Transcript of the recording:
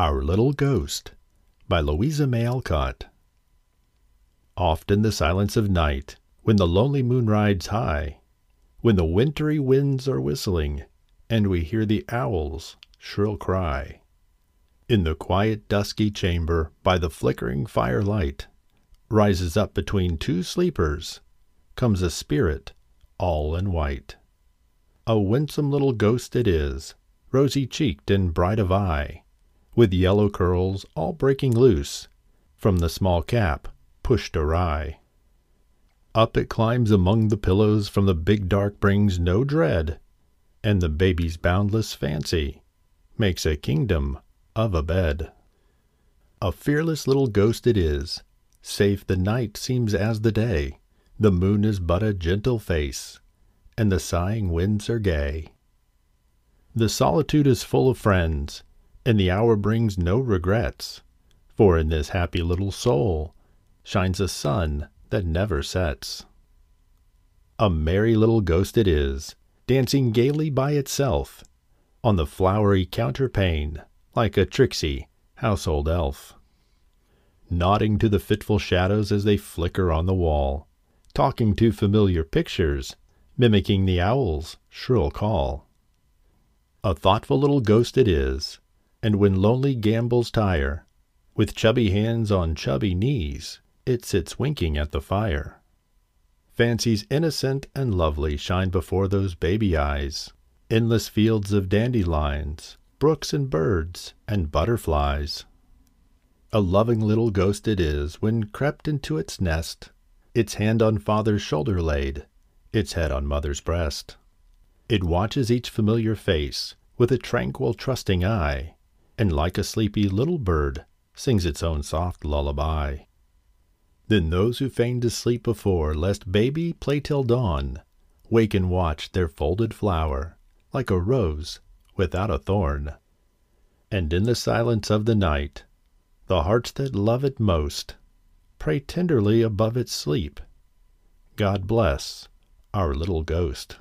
Our Little Ghost by Louisa May Alcott. Oft in the silence of night, when the lonely moon rides high, when the wintry winds are whistling, and we hear the owl's shrill cry, in the quiet dusky chamber by the flickering firelight, rises up between two sleepers, comes a spirit all in white. A winsome little ghost it is, rosy cheeked and bright of eye, with yellow curls all breaking loose from the small cap pushed awry. Up it climbs among the pillows from the big dark brings no dread, and the baby's boundless fancy makes a kingdom of a bed. A fearless little ghost it is, safe the night seems as the day, the moon is but a gentle face, and the sighing winds are gay. The solitude is full of friends, and the hour brings no regrets, for in this happy little soul shines a sun that never sets. A merry little ghost it is, dancing gaily by itself on the flowery counterpane like a tricksy household elf. Nodding to the fitful shadows as they flicker on the wall, talking to familiar pictures, mimicking the owl's shrill call. A thoughtful little ghost it is, and when lonely gambols tire, with chubby hands on chubby knees, it sits winking at the fire. Fancies innocent and lovely shine before those baby eyes, endless fields of dandelions, brooks and birds and butterflies. A loving little ghost it is when crept into its nest, its hand on father's shoulder laid, its head on mother's breast. It watches each familiar face with a tranquil, trusting eye, and like a sleepy little bird, sings its own soft lullaby. Then those who feigned to sleep before, lest baby play till dawn, wake and watch their folded flower, like a rose without a thorn. And in the silence of the night, the hearts that love it most pray tenderly above its sleep. God bless our little ghost.